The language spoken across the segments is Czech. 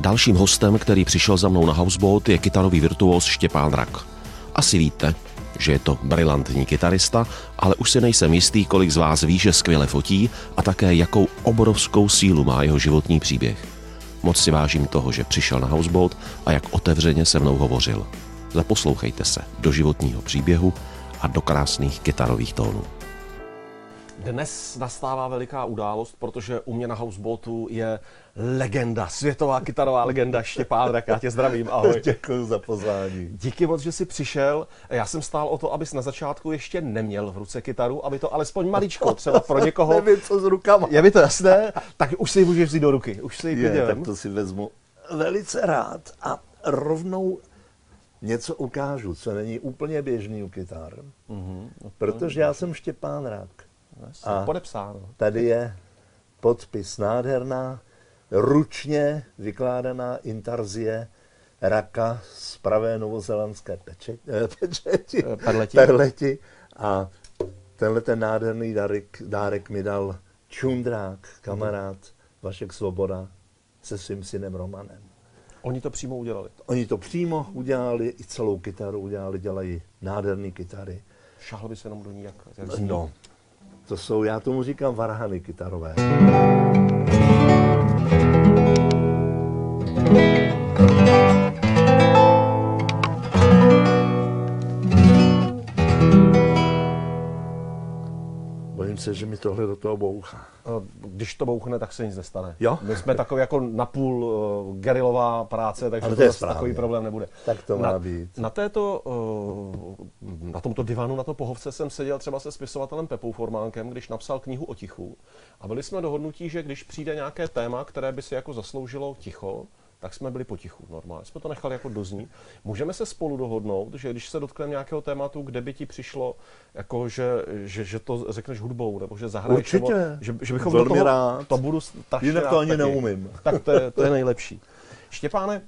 Dalším hostem, který přišel za mnou na Houseboat, je kytarový virtuos Štěpán Rak. Asi víte, že je to brilantní kytarista, ale už si nejsem jistý, kolik z vás ví, že skvěle fotí a také jakou obrovskou sílu má jeho životní příběh. Moc si vážím toho, že přišel na Houseboat a jak otevřeně se mnou hovořil. Zaposlouchejte se do životního příběhu a do krásných kytarových tónů. Dnes nastává veliká událost, protože u mě na houseboatu je legenda, světová kytarová legenda Štěpán Rak. Já tě zdravím, ahoj. Děkuji za pozvání. Díky moc, že jsi přišel. Já jsem stál o to, abys na začátku ještě neměl v ruce kytaru, aby to alespoň maličko, třeba pro někoho... Nevím, co s rukama. Je mi to jasné? Tak už si ji můžeš vzít do ruky. Už si ji je, tak to si vezmu velice rád a rovnou něco ukážu, co není úplně běžný u kytar. Mm-hmm. Protože já jsem Štěpán Rak. A podepsáno. Tady je podpis nádherná, ručně vykládaná intarzie raka z pravé novozelandské pečeti, eh, pečeti eh, perleti. perleti. A tenhle ten nádherný dárek, dárek mi dal Čundrák, kamarád Vašek Svoboda se svým synem Romanem. Oni to přímo udělali? Oni to přímo udělali, i celou kytaru udělali, dělají nádherné kytary. Šáhl by se jenom do ní jak, jak No, to jsou, já tomu říkám varhany kytarové. Se, že mi tohle do toho bouchá. Když to bouchne, tak se nic nestane. Jo? My jsme takový jako napůl uh, gerilová práce, takže to, to takový problém nebude. Tak to má na, být. Na, této, uh, na tomto divanu, na to pohovce jsem seděl třeba se spisovatelem Pepou Formánkem, když napsal knihu o tichu. A byli jsme dohodnutí, že když přijde nějaké téma, které by si jako zasloužilo ticho, tak jsme byli potichu normálně. Jsme to nechali jako dozní. Můžeme se spolu dohodnout, že když se dotkneme nějakého tématu, kde by ti přišlo, jako že, že, že to řekneš hudbou, nebo že zahraješ, Určitě. Nebo, že, že bychom Velmi do toho, rád. to budu strašně Jinak to ani taky. neumím. Tak to je, to je nejlepší. Štěpáne,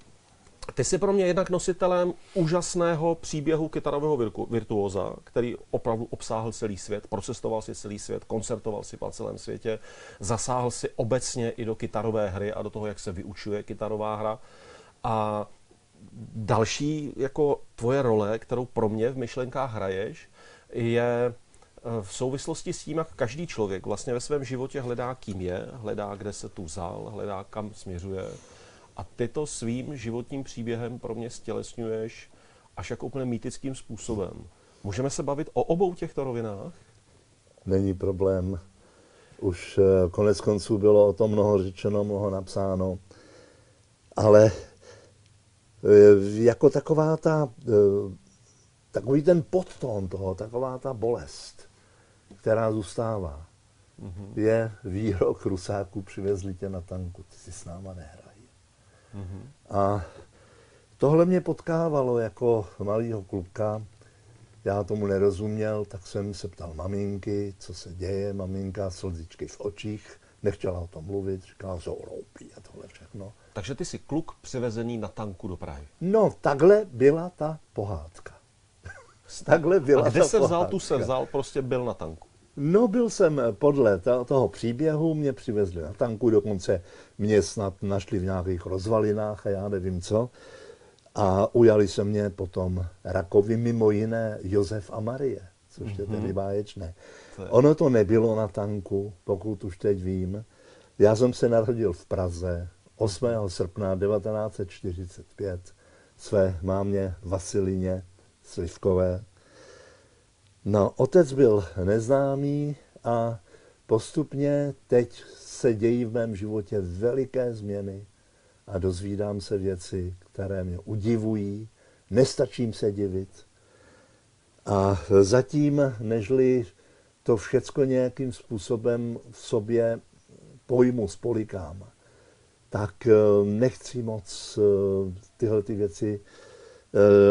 ty jsi pro mě jednak nositelem úžasného příběhu kytarového virtuóza, který opravdu obsáhl celý svět, procestoval si celý svět, koncertoval si po celém světě, zasáhl si obecně i do kytarové hry a do toho, jak se vyučuje kytarová hra. A další jako tvoje role, kterou pro mě v myšlenkách hraješ, je eh, v souvislosti s tím, jak každý člověk vlastně ve svém životě hledá, kým je, hledá, kde se tu vzal, hledá, kam směřuje a ty to svým životním příběhem pro mě stělesňuješ až jako úplně mýtickým způsobem. Můžeme se bavit o obou těchto rovinách? Není problém. Už eh, konec konců bylo o tom mnoho řečeno, mnoho napsáno. Ale eh, jako taková ta, eh, takový ten podtón toho, taková ta bolest, která zůstává, mm-hmm. je výrok Rusáků, přivezli tě na tanku, ty si s náma nehrál. Mm-hmm. A tohle mě potkávalo jako malýho klubka. Já tomu nerozuměl, tak jsem se ptal maminky, co se děje. Maminka slzičky v očích, nechtěla o tom mluvit, říkala, že roupí a tohle všechno. Takže ty jsi kluk přivezený na tanku do Prahy. No, takhle byla ta pohádka. takhle byla a kde ta se vzal, pohádka. tu se vzal, prostě byl na tanku. No, byl jsem podle toho příběhu, mě přivezli na tanku, dokonce mě snad našli v nějakých rozvalinách a já nevím co. A ujali se mě potom rakovi mimo jiné Josef a Marie, což je tedy mhm. báječné. Ono to nebylo na tanku, pokud už teď vím. Já jsem se narodil v Praze 8. srpna 1945 své mámě Vasilině Slivkové No, otec byl neznámý a postupně teď se dějí v mém životě veliké změny a dozvídám se věci, které mě udivují, nestačím se divit. A zatím, nežli to všecko nějakým způsobem v sobě pojmu, spolikám, tak eh, nechci moc eh, tyhle ty věci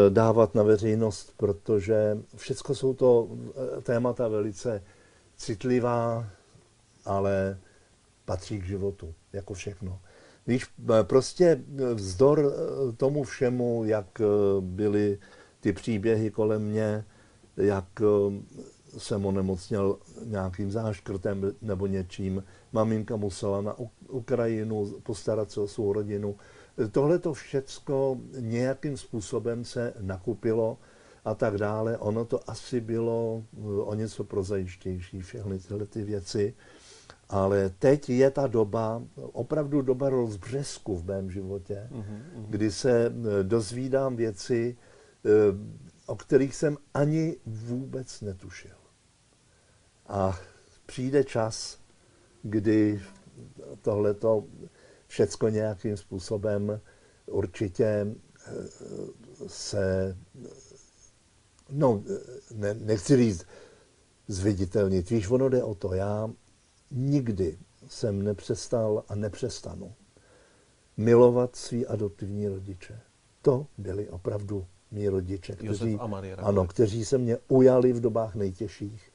dávat na veřejnost, protože všechno jsou to eh, témata velice citlivá, ale patří k životu, jako všechno. Víš, eh, prostě vzdor tomu všemu, jak byly ty příběhy kolem mě, jak jsem onemocněl nějakým záškrtem nebo něčím. Maminka musela na Ukrajinu postarat se o svou rodinu. Tohle to všecko nějakým způsobem se nakupilo a tak dále. Ono to asi bylo o něco prozaištější, všechny tyhle ty věci. Ale teď je ta doba, opravdu doba rozbřesku v mém životě, mm-hmm. kdy se eh, dozvídám věci, eh, o kterých jsem ani vůbec netušil. A přijde čas, kdy tohleto všecko nějakým způsobem určitě eh, se, no, ne, nechci říct zviditelnit. Víš, ono jde o to, já nikdy jsem nepřestal a nepřestanu milovat svý adoptivní rodiče. To byli opravdu mý rodiče, kteří, ano, kteří se mě ujali v dobách nejtěžších,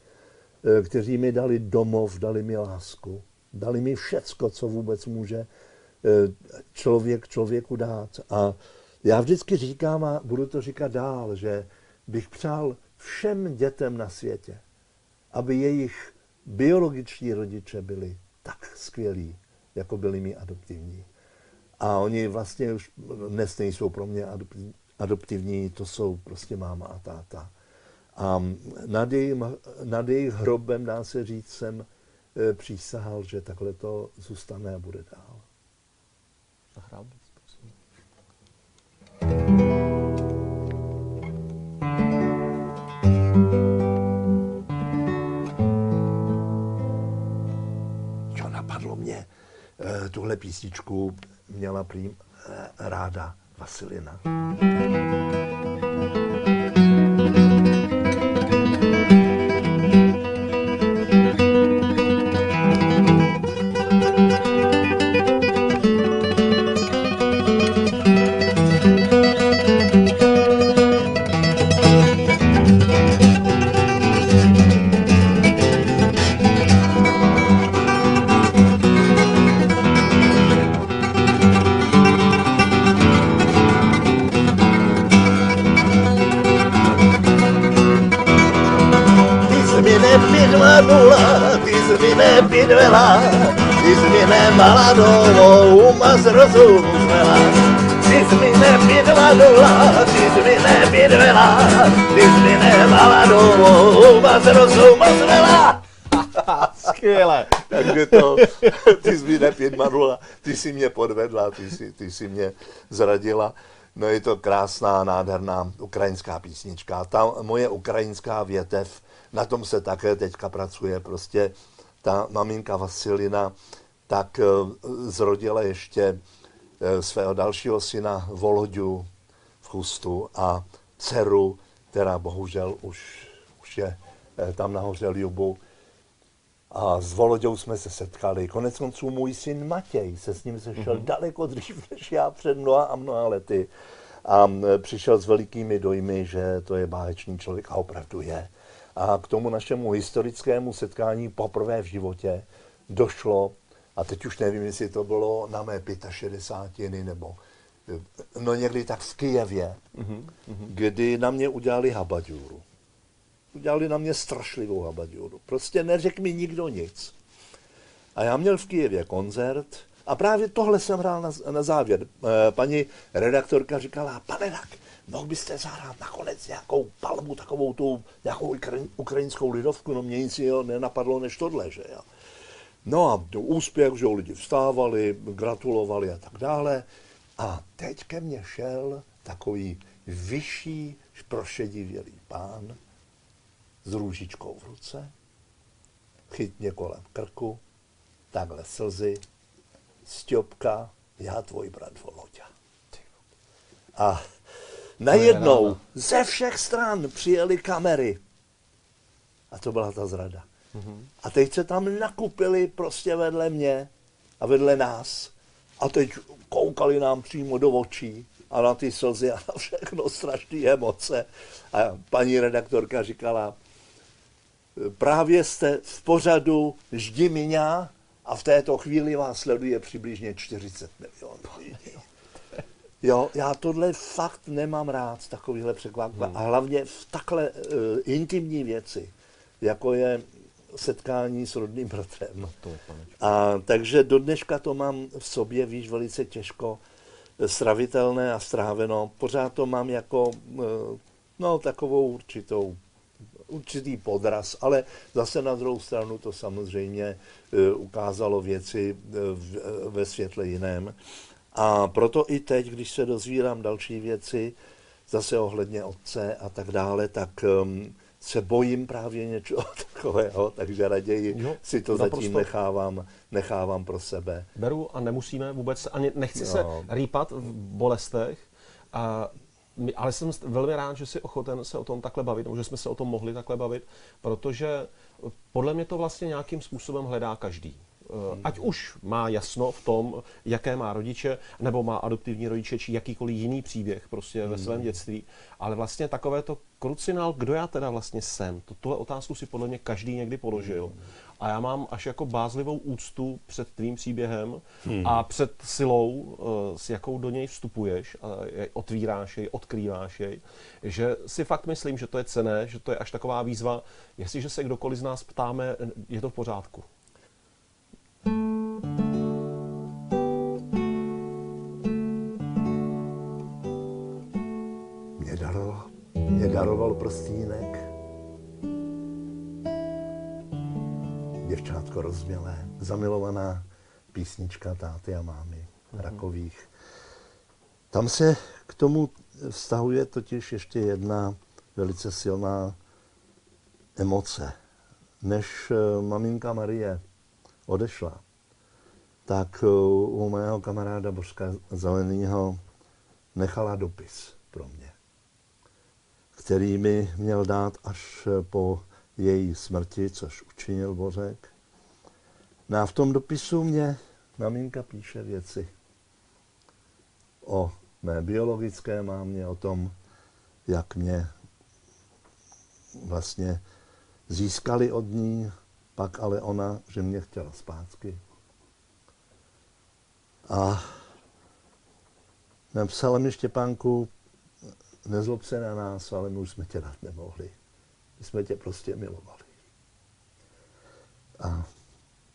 eh, kteří mi dali domov, dali mi lásku, dali mi všecko, co vůbec může člověk člověku dát. A já vždycky říkám, a budu to říkat dál, že bych přál všem dětem na světě, aby jejich biologičtí rodiče byli tak skvělí, jako byli mi adoptivní. A oni vlastně už dnes nejsou pro mě adoptivní, to jsou prostě máma a táta. A nad, jejím, nad jejich hrobem, dá se říct, jsem e, přísahal, že takhle to zůstane a bude dál. Zahrál bys, prosím. Co napadlo mě, e, tuhle písničku měla prým e, ráda Vasilina. Domů, ma zrozuměla. Skvěle. Takže to, ty jsi mi nepědvadula, ty jsi mě podvedla, ty jsi, ty jsi mě zradila. No je to krásná, nádherná ukrajinská písnička. Ta moje ukrajinská větev, na tom se také teďka pracuje. Prostě ta maminka Vasilina tak eh, zrodila ještě eh, svého dalšího syna Voloďu v Chustu a dceru, která bohužel už, už je tam nahoře Ljubu. A s Voloďou jsme se setkali. Konec konců můj syn Matěj se s ním sešel mm-hmm. daleko dřív než já před mnoha a mnoha lety. A přišel s velikými dojmy, že to je báječný člověk a opravdu je. A k tomu našemu historickému setkání poprvé v životě došlo, a teď už nevím, jestli to bylo na mé 65. nebo no někdy tak v Kijevě, mm-hmm. kdy na mě udělali habaďůru. Udělali na mě strašlivou habaďůru. Prostě neřekl mi nikdo nic. A já měl v Kijevě koncert a právě tohle jsem hrál na, na závěr. Eh, paní redaktorka říkala, pane Rak, mohl byste zahrát nakonec nějakou palmu, takovou tu nějakou ukrajinskou lidovku, no mě nic jiného nenapadlo než tohle, že jo. No a to úspěch, že lidi vstávali, gratulovali a tak dále. A teď ke mně šel takový vyšší, prošedivělý pán s růžičkou v ruce, chyt mě kolem krku, takhle slzy, Stěpka, já tvůj brat Volodя. A Najednou ze všech stran přijeli kamery. A to byla ta zrada. Mm-hmm. A teď se tam nakupili prostě vedle mě a vedle nás. A teď koukali nám přímo do očí a na ty slzy a na všechno strašné emoce. A paní redaktorka říkala, právě jste v pořadu Ždi a v této chvíli vás sleduje přibližně 40 milionů lidí. Jo, já tohle fakt nemám rád, takovýhle překvapení. Hmm. A hlavně v takhle uh, intimní věci, jako je setkání s rodným bratrem. To je paneč. A takže do dneška to mám v sobě, víš, velice těžko stravitelné a stráveno. Pořád to mám jako, eh, no, takovou určitou, určitý podraz, ale zase na druhou stranu to samozřejmě eh, ukázalo věci eh, v- ve světle jiném. A proto i teď, když se dozvírám další věci, zase ohledně otce a tak dále, tak um, se bojím právě něčeho takového, takže raději Jo, si to naprosto. zatím nechávám, nechávám pro sebe. Beru a nemusíme vůbec, ani nechci No. se rýpat v bolestech, a my, ale jsem velmi rád, že jsi ochoten se o tom takhle bavit, nebo že jsme se o tom mohli takhle bavit, protože podle mě to vlastně nějakým způsobem hledá každý. Eh, Ať už má jasno v tom, jaké má rodiče, nebo má adoptivní rodiče, či jakýkoliv jiný příběh prostě ve svém dětství, ale vlastně takové to krucinál, kdo já teda vlastně jsem, to, tuhle otázku si podle mě každý někdy položil. A já mám až jako bázlivou úctu před tvým příběhem a před silou, eh, s jakou do něj vstupuješ, a je- otvíráš jej, odkrýváš jej, že si fakt myslím, že to je cené, že to je až taková výzva, jestliže se kdokoliv z nás ptáme, je to v pořádku. Mě daroval, mě daroval prstínek. Děvčátko rozmělé, zamilovaná písnička táty a mámy Rakových. Tam se k tomu vztahuje totiž ještě jedna velice silná emoce. Než eh, maminka Marie odešla, tak eh, u mého kamaráda Božka Zelenýho nechala dopis pro mě, který mi měl dát až po její smrti, což učinil Bořek. No a v tom dopisu mě maminka píše věci o mé biologické mámě, o tom, jak mě vlastně získali od ní, pak ale ona, že mě chtěla zpátky. A napsala mi Štěpánku, nezlob se na nás, ale my už jsme tě dát nemohli. My jsme tě prostě milovali. A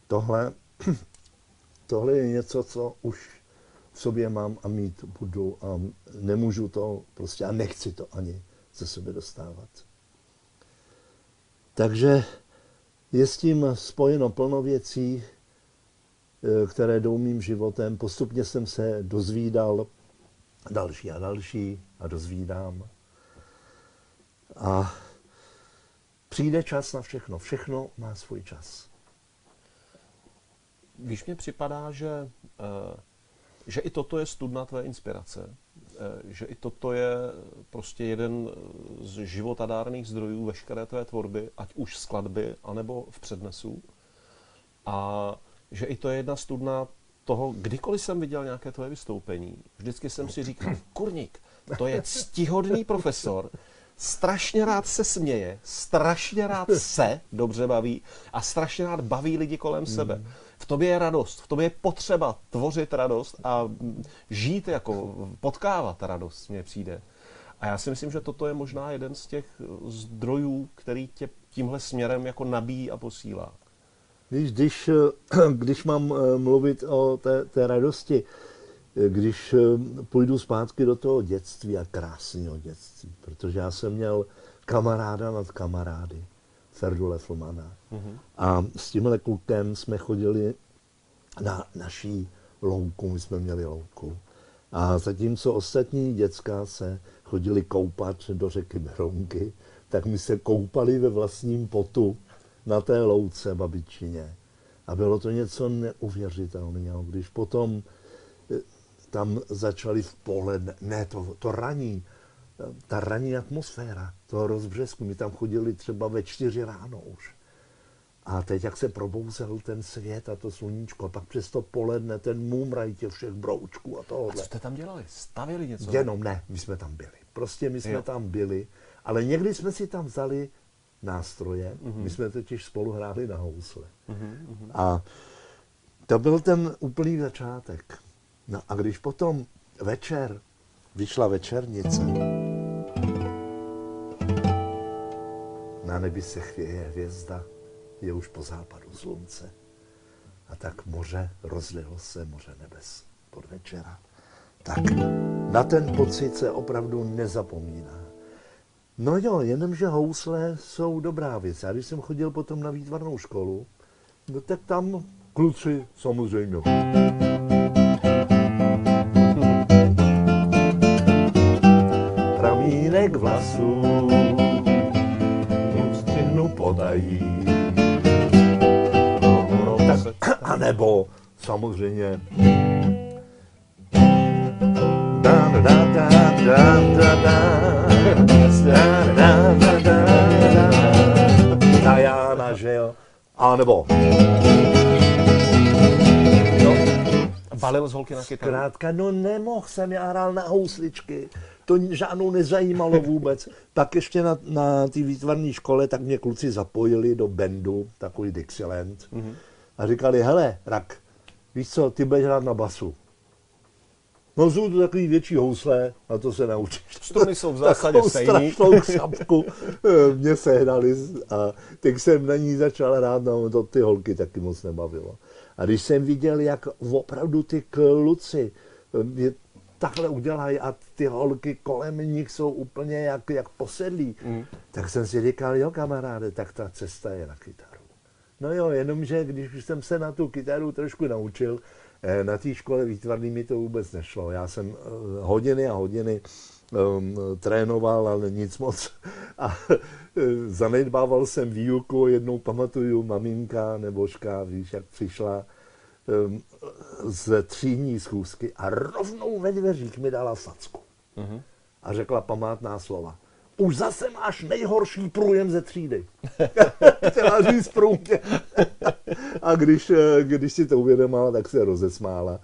tohle, tohle je něco, co už v sobě mám a mít budu a nemůžu to prostě a nechci to ani ze sebe dostávat. Takže je s tím spojeno plno věcí, eh, které jdou mým životem. Postupně jsem se dozvídal další a další a dozvídám. A přijde čas na všechno. Všechno má svůj čas. Víš, mně připadá, že, eh, že i toto je studna tvé inspirace, eh, že i toto je prostě jeden z životadárných zdrojů veškeré tvé tvorby, ať už skladby, anebo v přednesu. A že i to je jedna studna toho, kdykoliv jsem viděl nějaké tvoje vystoupení, vždycky jsem si říkal, kurník, to je ctihodný profesor, strašně rád se směje, strašně rád se dobře baví a strašně rád baví lidi kolem sebe. V tobě je radost, v tobě je potřeba tvořit radost a žít jako, potkávat radost, mně přijde. A já si myslím, že toto je možná jeden z těch zdrojů, který tě tímhle směrem jako nabíjí a posílá. Víš, když, když mám eh, mluvit o té, té radosti, eh, když eh, půjdu zpátky do toho dětství a krásného dětství, protože já jsem měl kamaráda nad kamarády, Ferdu Leflmana. Mhm. A s tímhle klukem jsme chodili na naší louku, my jsme měli louku. A zatímco ostatní děcka se chodili koupat do řeky Berounky, tak my se koupali ve vlastním potu na té louce babičině. A bylo to něco neuvěřitelného, když potom tam začali v poledne, ne to, to raní, ta ranní atmosféra toho rozbřesku, my tam chodili třeba ve čtyři ráno už. A teď, jak se probouzel ten svět a to sluníčko, a pak přes to poledne ten mumraj těch všech broučků a A tohohle. co jste tam dělali? Stavili něco? Jenom ne, my jsme tam byli. Prostě my jsme Jo. tam byli, ale někdy jsme si tam vzali nástroje, Mhm. my jsme totiž spolu hráli na housle. A to byl ten úplný začátek. No a když potom večer vyšla večernice, na nebi se chvěje hvězda, je už po západu slunce. A tak moře rozlilo se, moře nebes pod večera. Tak na ten pocit se opravdu nezapomíná. No jo, jenomže housle jsou dobrá věc. Já když jsem chodil potom na výtvarnou školu, no tak tam kluci samozřejmě. k vlasu, jim střihnu podají. No, tak, a nebo samozřejmě na Jána, že jo? A nebo... Balil z holky na kytaru. Zkrátka, no nemohl jsem, já hrál na housličky. To žádnou nezajímalo vůbec. Pak ještě na, na té výtvarné škole, tak mě kluci zapojili do bandu, takový Dixieland. Mm-hmm. A říkali, hele, Rak, víš co, ty budeš hrát na basu. No jsou to takový větší housle, na to se naučíš. Struny jsou v zásadě Takovou stejný. strašnou křapku eh, mě sehnali a teď jsem na ní začal hrát, no to ty holky taky moc nebavilo. A když jsem viděl, jak opravdu ty kluci eh, takhle udělají a ty holky kolem nich jsou úplně jak, jak posedlí, mm. tak jsem si říkal, jo kamaráde, tak ta cesta je na kytaru. No jo, jenomže když už jsem se na tu kytaru trošku naučil, eh, na té škole výtvarný mi to vůbec nešlo. Já jsem eh, hodiny a hodiny um, trénoval, ale nic moc. A eh, zanedbával jsem výuku, jednou pamatuju, maminka nebožka, víš, jak přišla z třídní schůzky a rovnou ve dveřích mi dala facku. Uh-huh. A řekla památná slova. Už zase máš nejhorší průjem ze třídy. Chtěla říct průměr. a když, eh, když si to uvědomila, tak se rozesmála.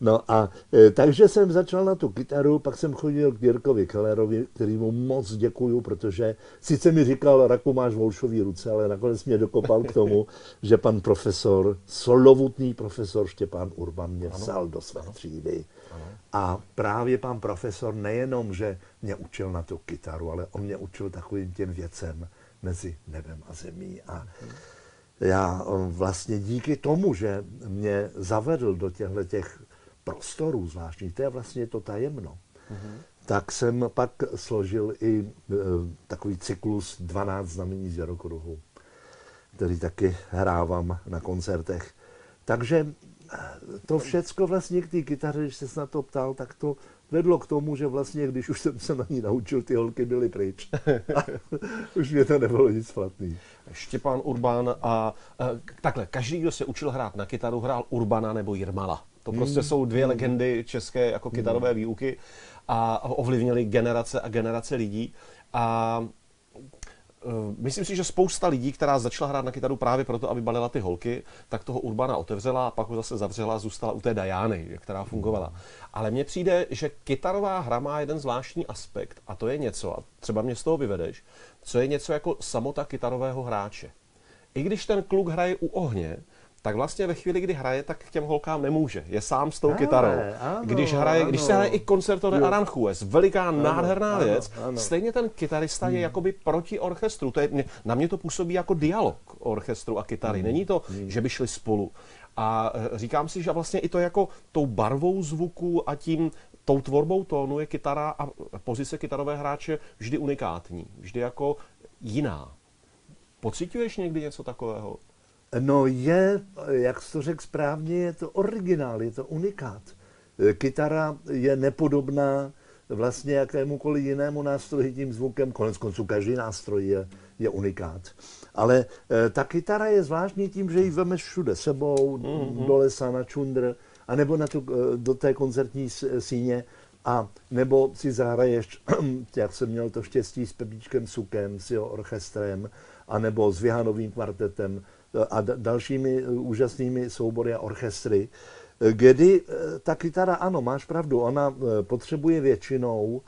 No a e, takže jsem začal na tu kytaru, pak jsem chodil k Jirkovi Kellerovi, kterýmu moc děkuju, protože sice mi říkal, Raku máš volšový ruce, ale nakonec mě dokopal k tomu, že pan profesor, slovutný profesor Štěpán Urban mě vzal do své třídy. A právě pan profesor nejenom, že mě učil na tu kytaru, ale on mě učil takovým těm věcem mezi nebem a zemí. A já on vlastně díky tomu, že mě zavedl do těchto těch prostorů zvláštních, to je vlastně to tajemno, mm-hmm. tak jsem pak složil i e, takový cyklus 12 znamení z Jarokruhu, který taky hrávám na koncertech. Takže to všecko vlastně k té kytaře, když se na to ptal, tak to vedlo k tomu, že vlastně, když už jsem se na ní naučil, ty holky byly pryč. A už mě to nebylo nic platný. Štěpán Urbán a, a takhle, každý, kdo se učil hrát na kytaru, hrál Urbana nebo Jirmala. To prostě jsou dvě legendy české jako kytarové výuky a ovlivnili generace a generace lidí. A Uh, myslím si, že spousta lidí, která začala hrát na kytaru právě proto, aby balila ty holky, tak toho Urbana otevřela a pak ho zase zavřela a zůstala u té Diany, která fungovala. Ale mně přijde, že kytarová hra má jeden zvláštní aspekt a to je něco, a třeba mě z toho vyvedeš, co je něco jako samota kytarového hráče. I když ten kluk hraje u ohně, tak vlastně ve chvíli, kdy hraje, tak k těm holkám nemůže. Je sám s tou ale, kytarou. Ano, když, hraje, ano. když se hraje i koncerto de Aranjuez, veliká, ano, nádherná ano, věc, ano. stejně ten kytarista hmm. je jakoby proti orchestru. To je, na mě to působí jako dialog orchestru a kytary. Hmm. Není to, hmm. že by šli spolu. A e, říkám si, že vlastně i to jako tou barvou zvuku a tím tou tvorbou tónu je kytara a pozice kytarové hráče vždy unikátní, vždy jako jiná. Pocituješ někdy něco takového? No je, jak jsi to řekl správně, je to originál, je to unikát. Kytara je nepodobná vlastně jakémukoliv jinému nástroji tím zvukem, konec konců každý nástroj je, je unikát. Ale e, ta kytara je zvláštní tím, že ji vemeš všude sebou, mm-hmm. do lesa, na čundr, anebo na tu, e, do té koncertní síně, a nebo si zahraješ, jak jsem měl to štěstí s Pepíčkem Sukem, s jeho orchestrem, anebo s Vyhanovým kvartetem, a dalšími eh, úžasnými soubory a orchestry, eh, kdy eh, ta kytara, ano, máš pravdu, ona potřebuje většinou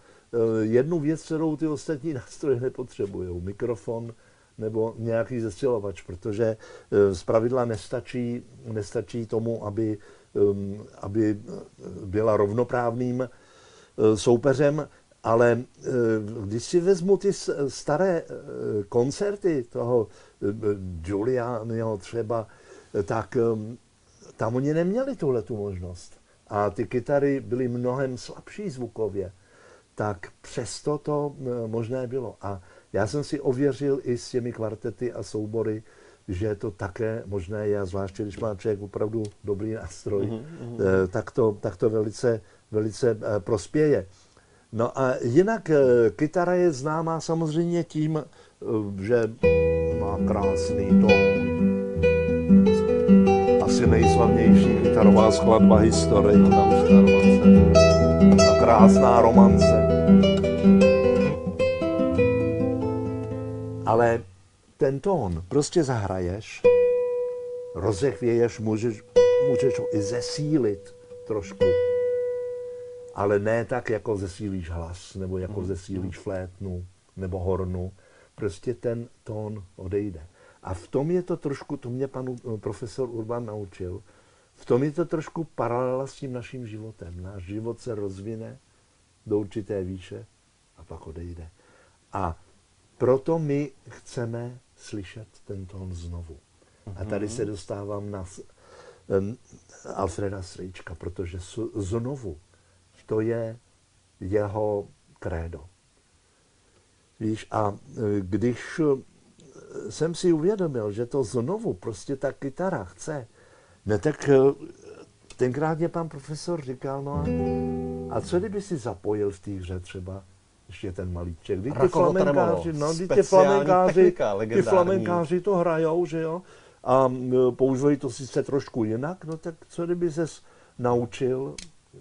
jednu věc, kterou ty ostatní nástroje nepotřebují. Mikrofon nebo nějaký zesilovač, protože z pravidla nestačí, nestačí tomu, aby, aby byla rovnoprávným soupeřem Ale když si vezmu ty staré koncerty toho Giulianiho třeba, tak tam oni neměli tuhle tu možnost. A ty kytary byly mnohem slabší zvukově. Tak přesto to možné bylo. A já jsem si ověřil i s těmi kvartety a soubory, že to také možné je, zvláště když má člověk opravdu dobrý nástroj, mm-hmm. tak, to, tak to velice, velice eh, prospěje. No a jinak eh, kytara je známá samozřejmě tím, že má krásný tón. Asi nejslavnější kytarová skladba historie. Tam Ta krásná romance. Ale ten tón prostě zahraješ, rozechvěješ, můžeš, můžeš ho i zesílit trošku. Ale ne tak, jako zesílíš hlas, nebo jako zesílíš flétnu, nebo hornu. Prostě ten tón odejde. A v tom je to trošku, to mě pan eh, profesor Urban naučil, v tom je to trošku paralela s tím naším životem. Náš život se rozvine do určité výše a pak odejde. A proto my chceme slyšet ten tón znovu. A tady se dostávám na um, Alfreda Strejčka, protože znovu to je jeho krédo. Víš, a e, když e, jsem si uvědomil, že to znovu prostě ta kytara chce, ne tak e, tenkrát mě pan profesor říkal, no a, a co kdyby si zapojil v té hře třeba ještě ten malíček. Ty flamenkáři, no, ty flamenkáři, technika, ty flamenkáři to hrajou, že jo, a používají to sice trošku jinak, no tak co kdyby ses naučil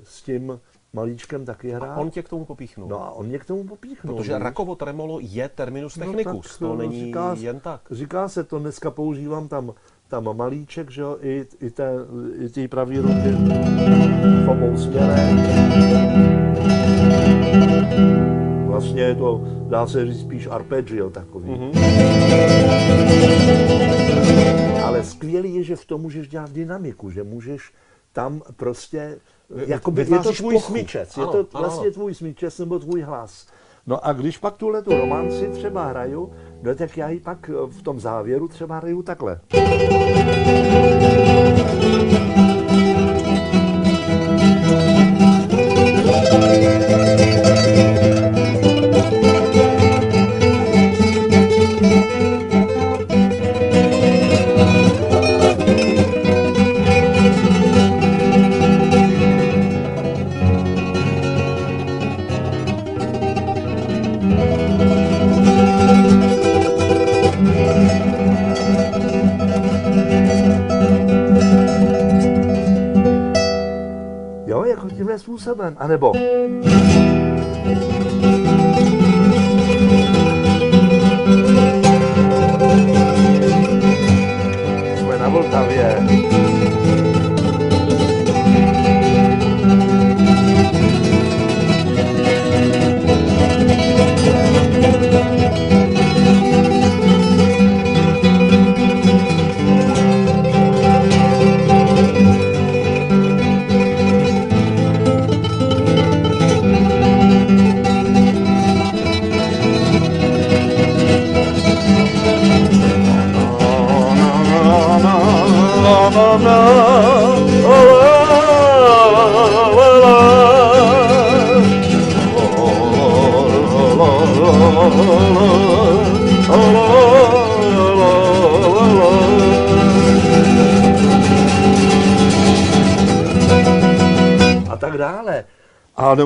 s tím malíčkem taky hrát. A on tě k tomu popíchnul. No a on mě k tomu popíchnul. Protože víš? rakovo tremolo je terminus technicus, no, to není říká, jen tak. Říká se to, dneska používám tam, tam malíček, že jo, i, i, té, i té pravý ruky v obou směrech vlastně je to, dá se říct, spíš arpeggio takový. Mm-hmm. Ale skvělý je, že v tom můžeš dělat dynamiku, že můžeš tam prostě, jako je to tvůj smyčec, je to vlastně ano. tvůj smyčec nebo tvůj hlas. No a když pak tuhle tu romanci třeba hraju, no tak já ji pak v tom závěru třeba hraju takhle. Způsobem, anebo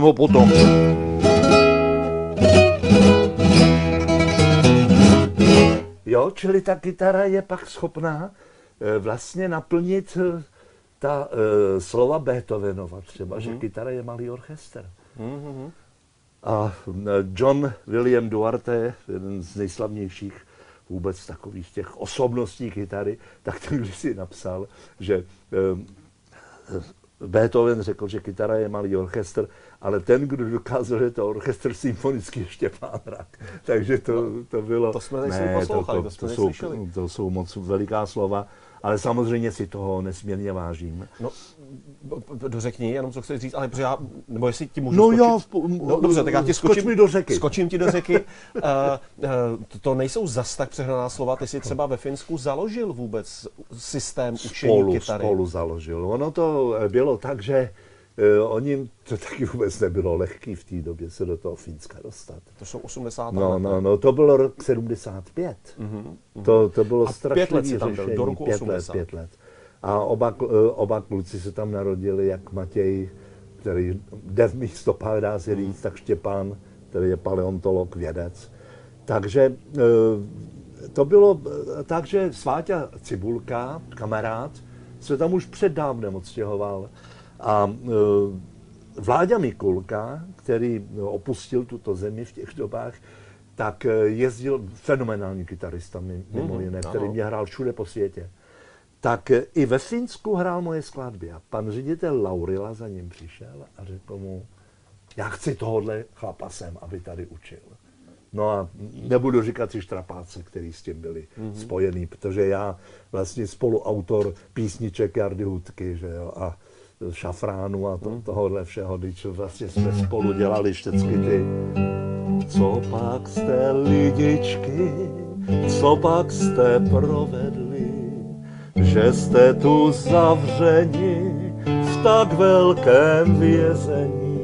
Nebo potom. Jo, čili ta kytara je pak schopná eh, vlastně naplnit eh, ta uh, slova Beethovenova třeba, mm-hmm. že mhm. kytara je malý orchestr. Mm-hmm. A John William Duarte, jeden z nejslavnějších vůbec takových těch osobností kytary, tak ten když si napsal, že um, Beethoven řekl, že kytara je malý orchestr, ale ten, kdo dokázal, že to orchestr symfonický, je Štěpán Rak. Takže to, no, to bylo... To jsme ne, poslouchali, to, to, to, to, jsou, to jsou moc veliká slova. ale samozřejmě si toho nesmírně vážím. No, dořekni jenom, co chceš říct, ale protože já, nebo jestli ti můžu No skočit. jo, v no, dobře, tak já ti skoč skočím, mi do řeky. Skočím ti do řeky. uh, uh, to, nejsou zas tak přehnaná slova. Ty jsi třeba ve Finsku založil vůbec systém učení spolu, kytary. spolu založil. Ono to bylo tak, že uh, oni, to taky vůbec nebylo lehký v té době se do toho Finska dostat. To jsou 80 No, let. no, no, to bylo rok 75. Mm-hmm. To, to bylo A pět let tam byl, do roku pět 80. let, pět let. A oba, eh, oba kluci se tam narodili, jak Matěj, který jde v mých stopách, dá se říct, tak Štěpán, který je paleontolog, vědec. Takže eh, to bylo eh, tak, že Sváťa Cibulka, kamarád, se tam už před dávnem odstěhoval. A eh, Vláďa Mikulka, který opustil tuto zemi v těch dobách, tak eh, jezdil fenomenální kytarista, mi- mimo jiné, který ano. mě hrál všude po světě. Tak eh, i ve Finsku hrál moje skladby a pan ředitel Laurila za ním přišel a řekl mu, já chci tohohle chlapa sem, aby tady učil. No a nebudu říkat ty štrapáce, který s tím byli mm-hmm. spojený, protože já vlastně spoluautor písniček Jardy Hudky, že jo, a šafránu a to, tohohle všeho, když vlastně jsme spolu dělali všechny ty co pak jste lidičky, co pak jste provedli, že jste tu zavřeni v tak velkém vězení.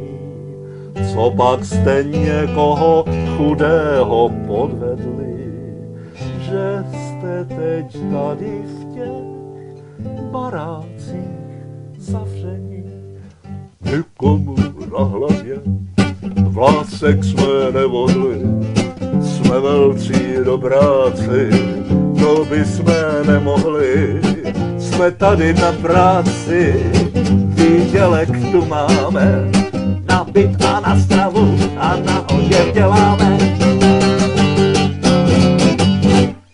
Co pak jste někoho chudého podvedli, že jste teď tady v těch barácích zavření. Nikomu na hlavě vlásek jsme nevodli, jsme velcí dobráci, to by jsme nemohli, jsme tady na práci, výdělek tu máme, na byt a na stravu a na oděv děláme.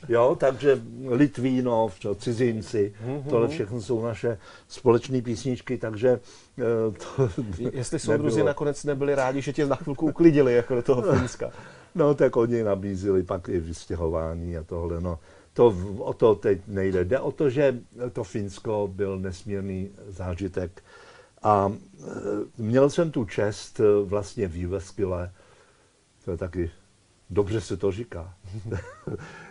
Jo, takže Litvínov, čo, cizinci, tohle všechno jsou naše společné písničky, takže eh, to Jestli soudruzi nakonec nebyli rádi, že tě na chvilku uklidili jako do toho Finska. No, tak oni nabízeli pak i vystěhování a tohle. No, to, o to teď nejde. Jde o to, že to Finsko byl nesmírný zážitek. A e, měl jsem tu čest e, vlastně v Jyväskylä, to je taky, dobře se to říká,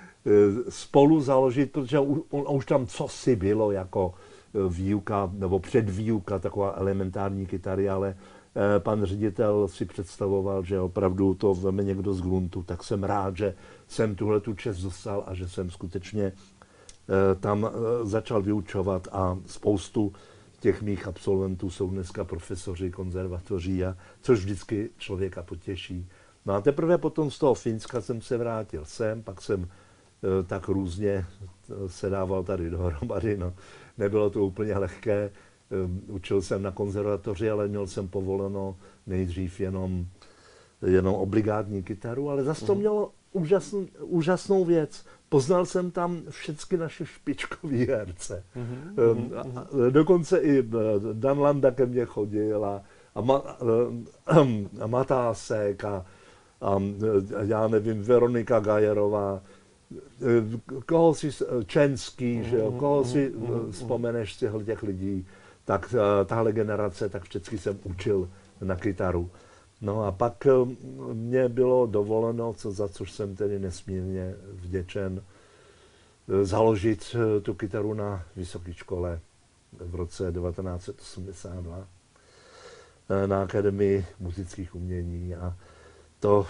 spolu založit, protože u- on, už tam cosi bylo jako e, výuka nebo předvýuka, taková elementární kytary, ale eh, pan ředitel si představoval, že opravdu to veme někdo z gruntu, tak jsem rád, že jsem tuhle tu čest dostal a že jsem skutečně eh, tam eh, začal vyučovat a spoustu těch mých absolventů jsou dneska profesoři konzervatoří, a, což vždycky člověka potěší. No a teprve potom z toho Finska jsem se vrátil sem, pak jsem eh, tak různě eh, se dával tady dohromady. No. Nebylo to úplně lehké. Eh, Učil jsem na konzervatoři, ale měl jsem povoleno nejdřív jenom, jenom obligátní kytaru, ale zase to mělo úžasn, úžasnou věc. Poznal jsem tam všechny naše špičkové herce. Eh, a Dokonce i eh, Dan Landa ke mně chodil a, a, ma, eh, a Matásek a, a eh, já nevím, Veronika Gajerová, eh, koho si, s- Čenský, že jo, koho si eh, vzpomeneš z těchto těch lidí, tak eh, tahle generace, tak vždycky jsem učil na kytaru. No a pak eh, mě bylo dovoleno, co, za což jsem tedy nesmírně vděčen, eh, založit eh, tu kytaru na vysoké škole v roce 1982 eh, na Akademii muzických umění a to,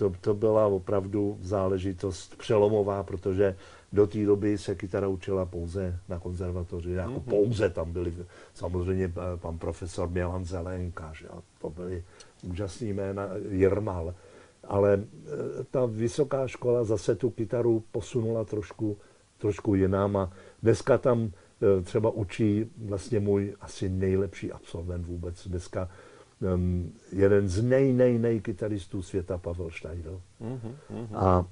to, to byla opravdu záležitost přelomová, protože do té doby se kytara učila pouze na konzervatoři, jako mm-hmm. pouze tam byli samozřejmě eh, pan profesor Milan Zelenka, že to byly úžasný jména, Jirmal, ale eh, ta vysoká škola zase tu kytaru posunula trošku, trošku jinam a dneska tam eh, třeba učí vlastně můj asi nejlepší absolvent vůbec dneska, um, jeden z nej, nej, nej kytaristů světa, Pavel Steidl. A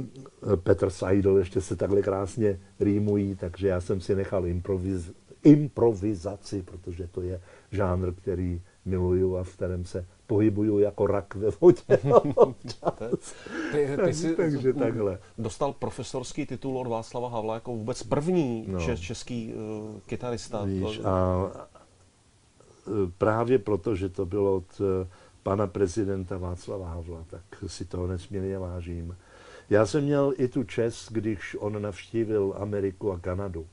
Petr Seidel ještě se takhle krásně rýmují, takže já jsem si nechal improviz, improvizaci, protože to je žánr, který miluju a v kterém se pohybuju jako rak ve vodě. ty, ty jsi Takže takhle. dostal profesorský titul od Václava Havla jako vůbec první No. český uh, kytarista. Víš, To- a právě proto, že to bylo od e, pana prezidenta Václava Havla, tak si toho nesmírně vážím. Já jsem měl i tu čest, když on navštívil Ameriku a Kanadu.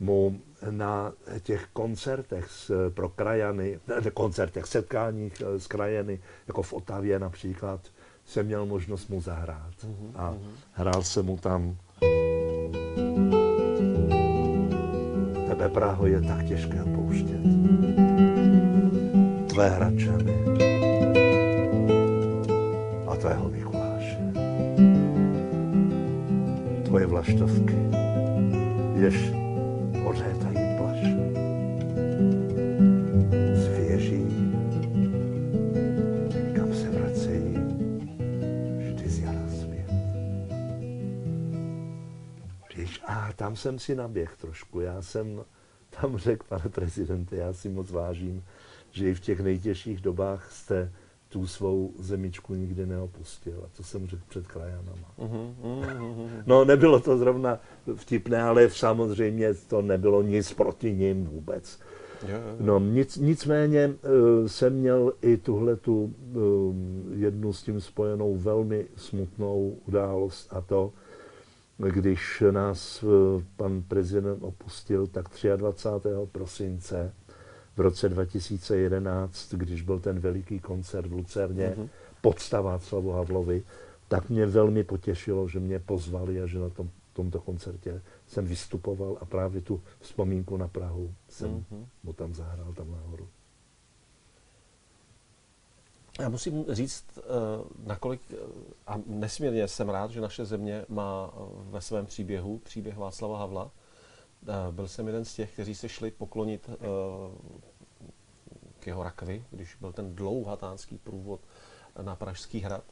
Mu na těch koncertech s, pro krajany, ne, koncertech, setkáních s krajany, jako v Otavě například, jsem měl možnost mu zahrát. A hrál jsem mu tam Tebe, Praho, je tak těžké opouštět. Tvé hračany a tvého Mikuláše. Tvoje vlaštovky, jež odhétají plaše. Svěží, kam se vracejí vždy z jara zpět. Víš, a tam jsem si naběh trošku. Já jsem tam řekl, pane prezidente, já si moc vážím, že i v těch nejtěžších dobách jste tu svou zemičku nikdy neopustil. A to jsem řekl před krajanama. Mhm, mhm. No, nebylo to zrovna vtipné, ale samozřejmě to nebylo nic proti nim vůbec. No, nic, nicméně uh, jsem měl i tuhle tu jednu s tím spojenou velmi smutnou událost a to, když nás uh, pan prezident opustil, tak 23. prosince v roce 2011, když byl ten veliký koncert v Lucerně, Mhm. podsta Václavu Havlovi, tak mě velmi potěšilo, že mě pozvali a že na tom, tomto koncertě jsem vystupoval a právě tu vzpomínku na Prahu jsem Mhm. mu tam zahrál tam nahoru. Já musím říct, eh, nakolik, eh, a nesmírně jsem rád, že naše země má eh, ve svém příběhu příběh Václava Havla. Eh, Byl jsem jeden z těch, kteří se šli poklonit eh, k jeho rakvi, když byl ten dlouhatánský průvod na Pražský hrad.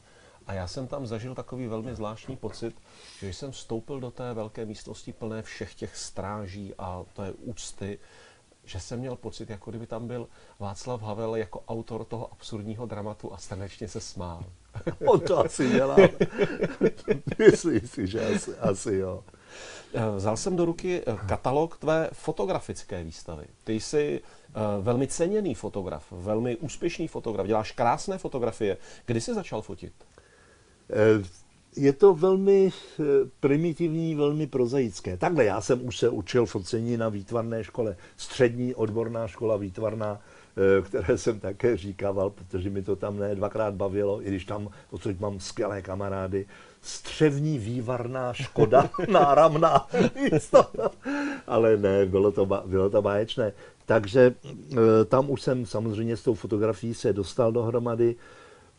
A já jsem tam zažil takový velmi zvláštní pocit, že jsem vstoupil do té velké místnosti plné všech těch stráží a té úcty, že jsem měl pocit, jako kdyby tam byl Václav Havel jako autor toho absurdního dramatu a stanečně se smál. On to asi dělá. Myslím si, že asi, asi jo. Eh, Vzal jsem do ruky eh, katalog tvé fotografické výstavy. Ty jsi eh, velmi ceněný fotograf, velmi úspěšný fotograf, děláš krásné fotografie. Kdy jsi začal fotit? Je to velmi primitivní, velmi prozaické. Takhle, já jsem už se učil focení na výtvarné škole, střední odborná škola výtvarná, které jsem také říkával, protože mi to tam ne dvakrát bavilo, i když tam odsud mám skvělé kamarády. Střevní vývarná škoda, náramná. Ale ne, bylo to, bylo to báječné. Takže eh, tam už jsem samozřejmě s tou fotografií se dostal dohromady,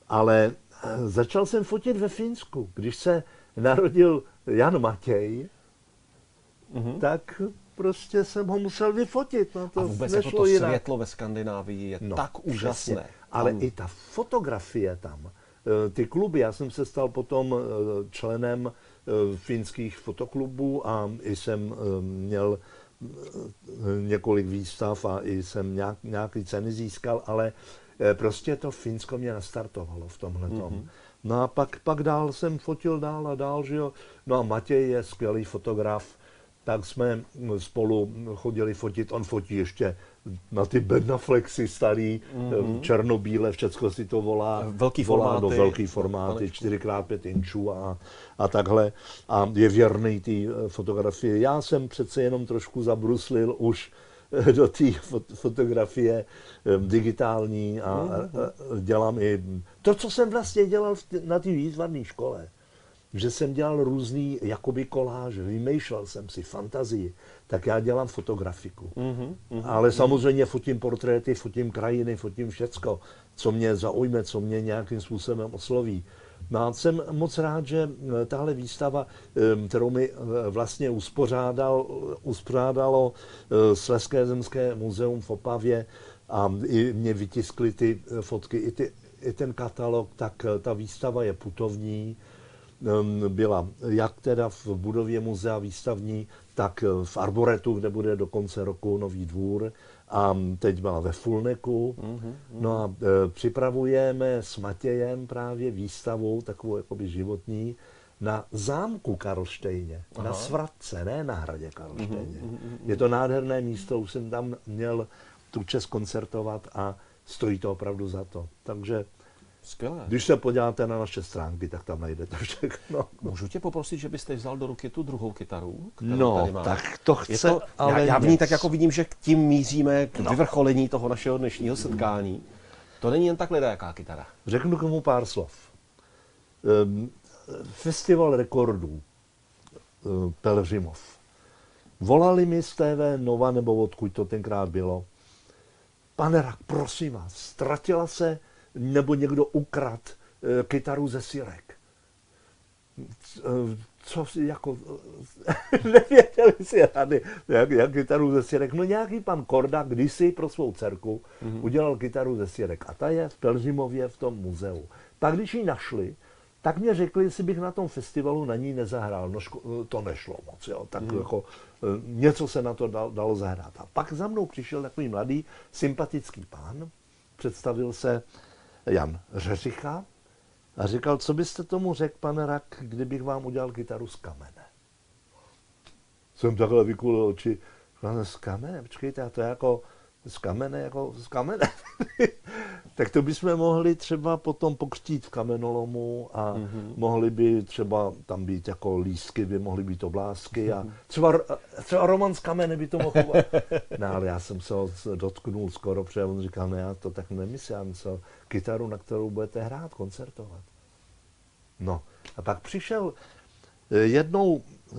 ale eh, začal jsem fotit ve Finsku. Když se narodil Jan Matěj, Mhm. tak prostě jsem ho musel vyfotit. No to A vůbec jako to jinak. světlo ve Skandinávii je No, tak přesně. úžasné. Ale Tam- i ta fotografie tam, ty kluby, já jsem se stal potom eh, členem eh, finských fotoklubů a i jsem eh, měl eh, několik výstav a i jsem nějak, nějaký ceny získal, ale eh, prostě to Finsko mě nastartovalo v tomhle tom. Mhm. No a pak, pak dál jsem fotil dál a dál, že jo. No a Matěj je skvělý fotograf, tak jsme spolu chodili fotit, on fotí ještě na ty bednaflexy starý, mm-hmm. černobíle, všecko si to volá. Velký volá do formáty. velký formáty, Panečku. 4x5 inčů a, a takhle. A je věrný té eh, fotografie. Já jsem přece jenom trošku zabruslil už eh, do té fot- fotografie eh, digitální a mm-hmm. dělám i to, co jsem vlastně dělal na té výtvarné škole že jsem dělal různý jakoby koláže, vymýšlel jsem si fantazii, tak já dělám fotografiku. Mhm, mhm. Ale samozřejmě fotím portréty, fotím krajiny, fotím všecko, co mě zaujme, co mě nějakým způsobem osloví. No a jsem moc rád, že eh, tahle výstava, eh, kterou mi eh, vlastně uspořádal, uspořádalo Sleské zemské muzeum v Opavě a i mě vytiskly ty fotky, i, ty, i ten katalog, tak ta výstava je putovní, byla jak teda v budově muzea výstavní, tak eh, v Arboretu, kde bude do konce roku nový dvůr a teď byla ve Fulneku. Mhm, No a e, připravujeme s Matějem právě výstavu, takovou jakoby životní, na zámku Karlštejně, na Svratce, ne na hradě Karlštejně. Je to nádherné místo, už jsem tam měl tu čest koncertovat a stojí to opravdu za to. Takže Skvělé. když se podíváte na naše stránky, tak tam najdete všechno. Můžu tě poprosit, že byste vzal do ruky tu druhou kytaru? kterou No, tady tak to Je chce to, ale já, já v ní tak jako vidím, že k tím míříme k vyvrcholení toho našeho dnešního setkání. To není jen tak jaká kytara. Řeknu k tomu pár slov. Ehm, Festival rekordů ehm, Pelřimov. Volali mi z TV Nova, nebo odkud to tenkrát bylo. Pane Rak, prosím vás, ztratila se, nebo někdo ukrad eh, kytaru ze Sirek. Eh, Co si jako, nevěděli si rady, jak, jak kytaru ze Sirek. No nějaký pan Korda kdysi pro svou dcerku mm-hmm. udělal kytaru ze Sirek a ta je v Pelřimově v tom muzeu. Pak když ji našli, tak mě řekli, jestli bych na tom festivalu na ní nezahrál. No ško- to nešlo moc, jo. Tak mm. jako eh, něco se na to dal, dalo zahrát. A pak za mnou přišel takový mladý, sympatický pán, představil se Jan Řeřicha a říkal, co byste tomu řekl, pane Rak, kdybych vám udělal kytaru z kamene. Jsem takhle vykulil oči. Říkal, z kamene, počkejte, a to je jako z kamene, jako z kamene. tak to bychom mohli třeba potom pokřtít v kamenolomu a mm-hmm. mohli by třeba tam být jako lístky, by mohly být oblásky a třeba, třeba Roman z kamene by to mohl. No ale já jsem se ho dotknul skoro, protože on říkal, ne, já to tak nemyslím, já myslel kytaru, na kterou budete hrát, koncertovat. No a pak přišel eh, jednou eh,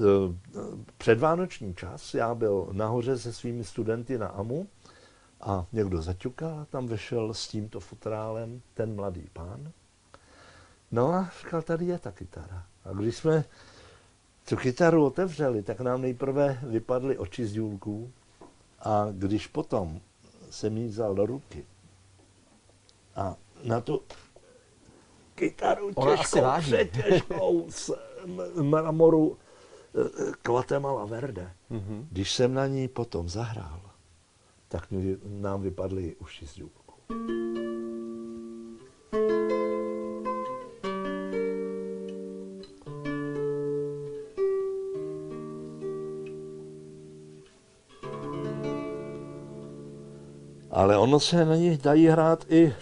předvánoční čas, já byl nahoře se svými studenty na AMU a někdo zaťukal a tam vešel s tímto futrálem ten mladý pán. No a říkal, tady je ta kytara. A když jsme tu kytaru otevřeli, tak nám nejprve vypadly oči z důlků a když potom jsem jí vzal do ruky a na tu kytaru Ona těžkou, přetěžkou z mramoru eh, Guatemala Verde. Mm-hmm. Když jsem na ní potom zahrál, tak nám vypadly uši z důlku. Ale ono se na nich dají hrát i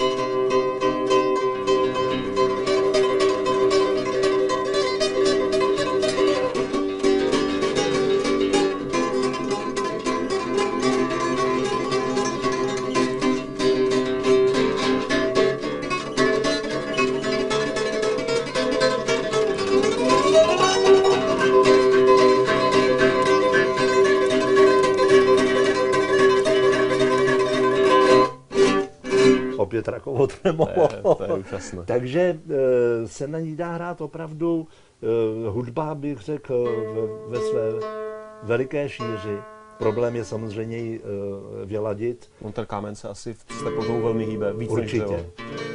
úžasné. Takže eh, se na ní dá hrát opravdu eh, hudba, bych řekl, ve, ve své veliké šíři. Problém je samozřejmě ji eh, vyladit. On ten kámen se asi s teplotou velmi hýbe. Víc než Určitě. dřevo.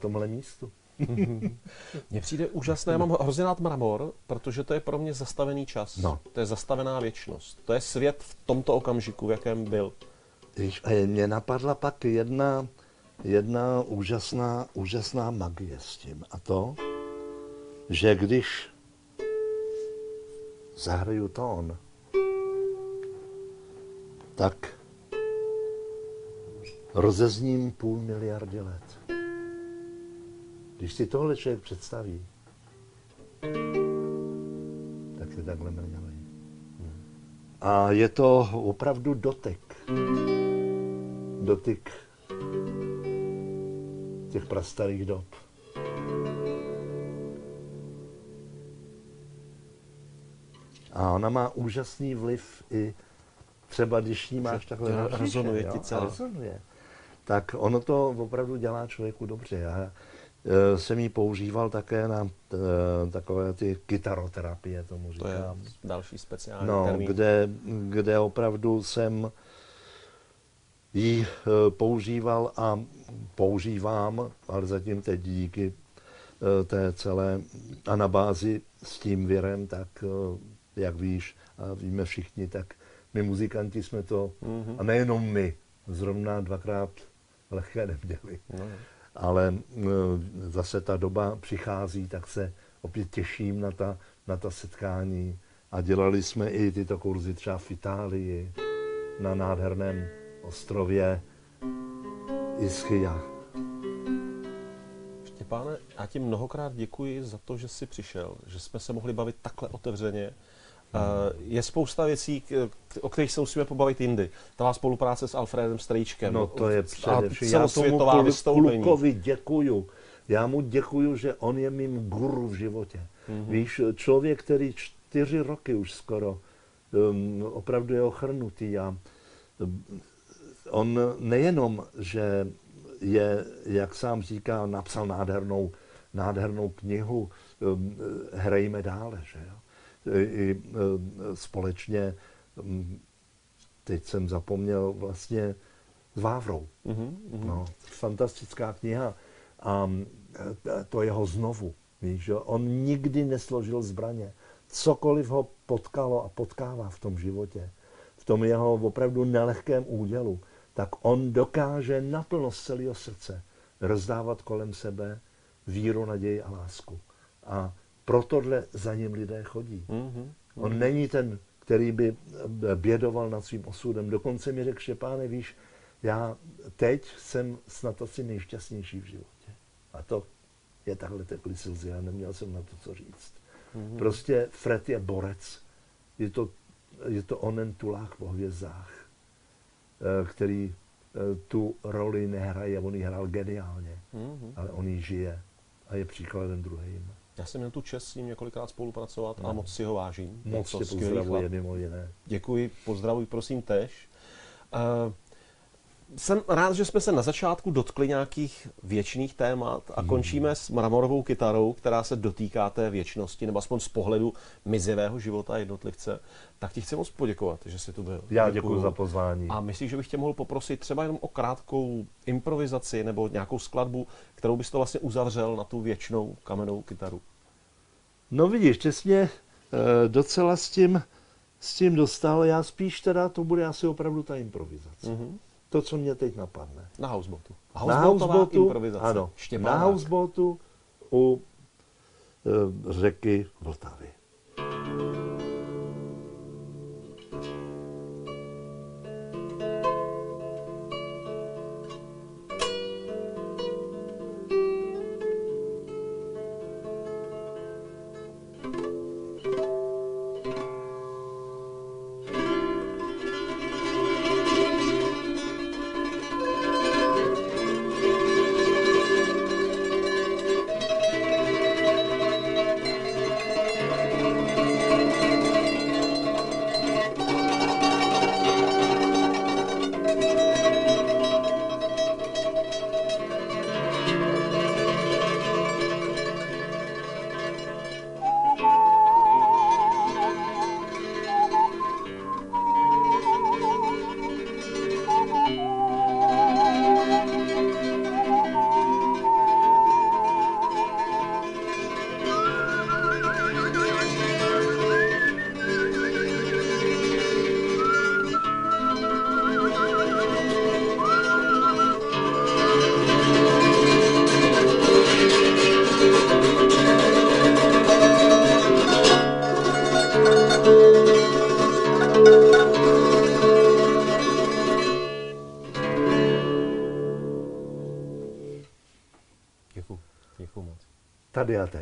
Tomhle místu. Mně přijde úžasné, já mám hrozně rád mramor, protože to je pro mě zastavený čas. No. To je zastavená věčnost. To je svět v tomto okamžiku, v jakém byl. Víš, a mě napadla pak jedna, jedna úžasná, úžasná magie s tím. A to, že když zahraju tón, tak rozezním půl miliardy let. Když si tohle člověk představí, tak se takhle mrňaví. A je to opravdu dotek. Dotyk těch prastarých dob. A ona má úžasný vliv i třeba, když ní máš takhle na rezonuje jo, ti a celá. rezonuje. Tak ono to opravdu dělá člověku dobře. Já jsem ji používal také na eh, takové ty kytaroterapie, tomu To říkám. je další speciální No, termín. kde, kde opravdu jsem ji eh, používal a používám, ale zatím teď díky eh, té celé anabázi s tím virem, tak eh, jak víš a víme všichni, tak my muzikanti jsme to, Mhm. a nejenom my, zrovna dvakrát lehké neměli. No, Ale eh, zase ta doba přichází, tak se opět těším na ta, na ta setkání. A dělali jsme i tyto kurzy třeba v Itálii, na nádherném ostrově Ischia. Štěpáne, já ti mnohokrát děkuji za to, že jsi přišel, že jsme se mohli bavit takhle otevřeně. Uh, je spousta věcí, o kterých se musíme pobavit jindy. Tvá spolupráce s Alfredem Strejčkem. No to je a především. Já tomu klukovi děkuju. Já mu děkuju, že on je mým guru v životě. Mhm. Mm-hmm. Víš, člověk, který čtyři roky už skoro um, opravdu je ochrnutý a on nejenom, že je, jak sám říká, napsal nádhernou, nádhernou knihu um, Hrajme dále, že jo? I, um, společně, um, teď jsem zapomněl vlastně s Vávrou. Mhm, mhm. No, fantastická kniha. A mm, e, to jeho znovu. Víš, že? On nikdy nesložil zbraně. Cokoliv ho potkalo a potkává v tom životě, v tom jeho opravdu nelehkém údělu, tak on dokáže naplno z celého srdce rozdávat kolem sebe víru, naději a lásku. A protohle za ním lidé chodí. Mhm. On není ten, který by eh, bědoval nad svým osudem. Dokonce mi řekl, Štěpáne, víš, já teď jsem snad asi nejšťastnější v životě. A to je takhle tekly slzy a neměl jsem na to co říct. Mhm. Prostě Fred je borec. Je to, je to onen tulák po hvězdách, eh, který eh, tu roli nehraje, on ji hrál geniálně, Mhm. ale on ji žije a je příkladem druhým. Já jsem měl tu čest s ním několikrát spolupracovat a No. moc si ho vážím. Moc tě pozdravuje chlap. mimo jiné. Děkuji, pozdravuj prosím tež. Uh, jsem rád, že jsme se na začátku dotkli nějakých věčných témat a končíme s mramorovou kytarou, která se dotýká té věčnosti, nebo aspoň z pohledu mizivého života jednotlivce. Tak ti chci moc poděkovat, že jsi tu byl. Já děkuji za pozvání. A myslíš, že bych tě mohl poprosit třeba jenom o krátkou improvizaci nebo nějakou skladbu, kterou bys to vlastně uzavřel na tu věčnou kamennou kytaru? No vidíš, ty jsi mě eh, docela s tím, s tím dostal. Já spíš teda, to bude asi opravdu ta improvizace. Mhm. To, co mě teď napadne. Na houseboatu. na improvizace. ano, Štěpán na Hák. houseboatu u e, řeky Vltavy. Děkuji. Děkuji moc.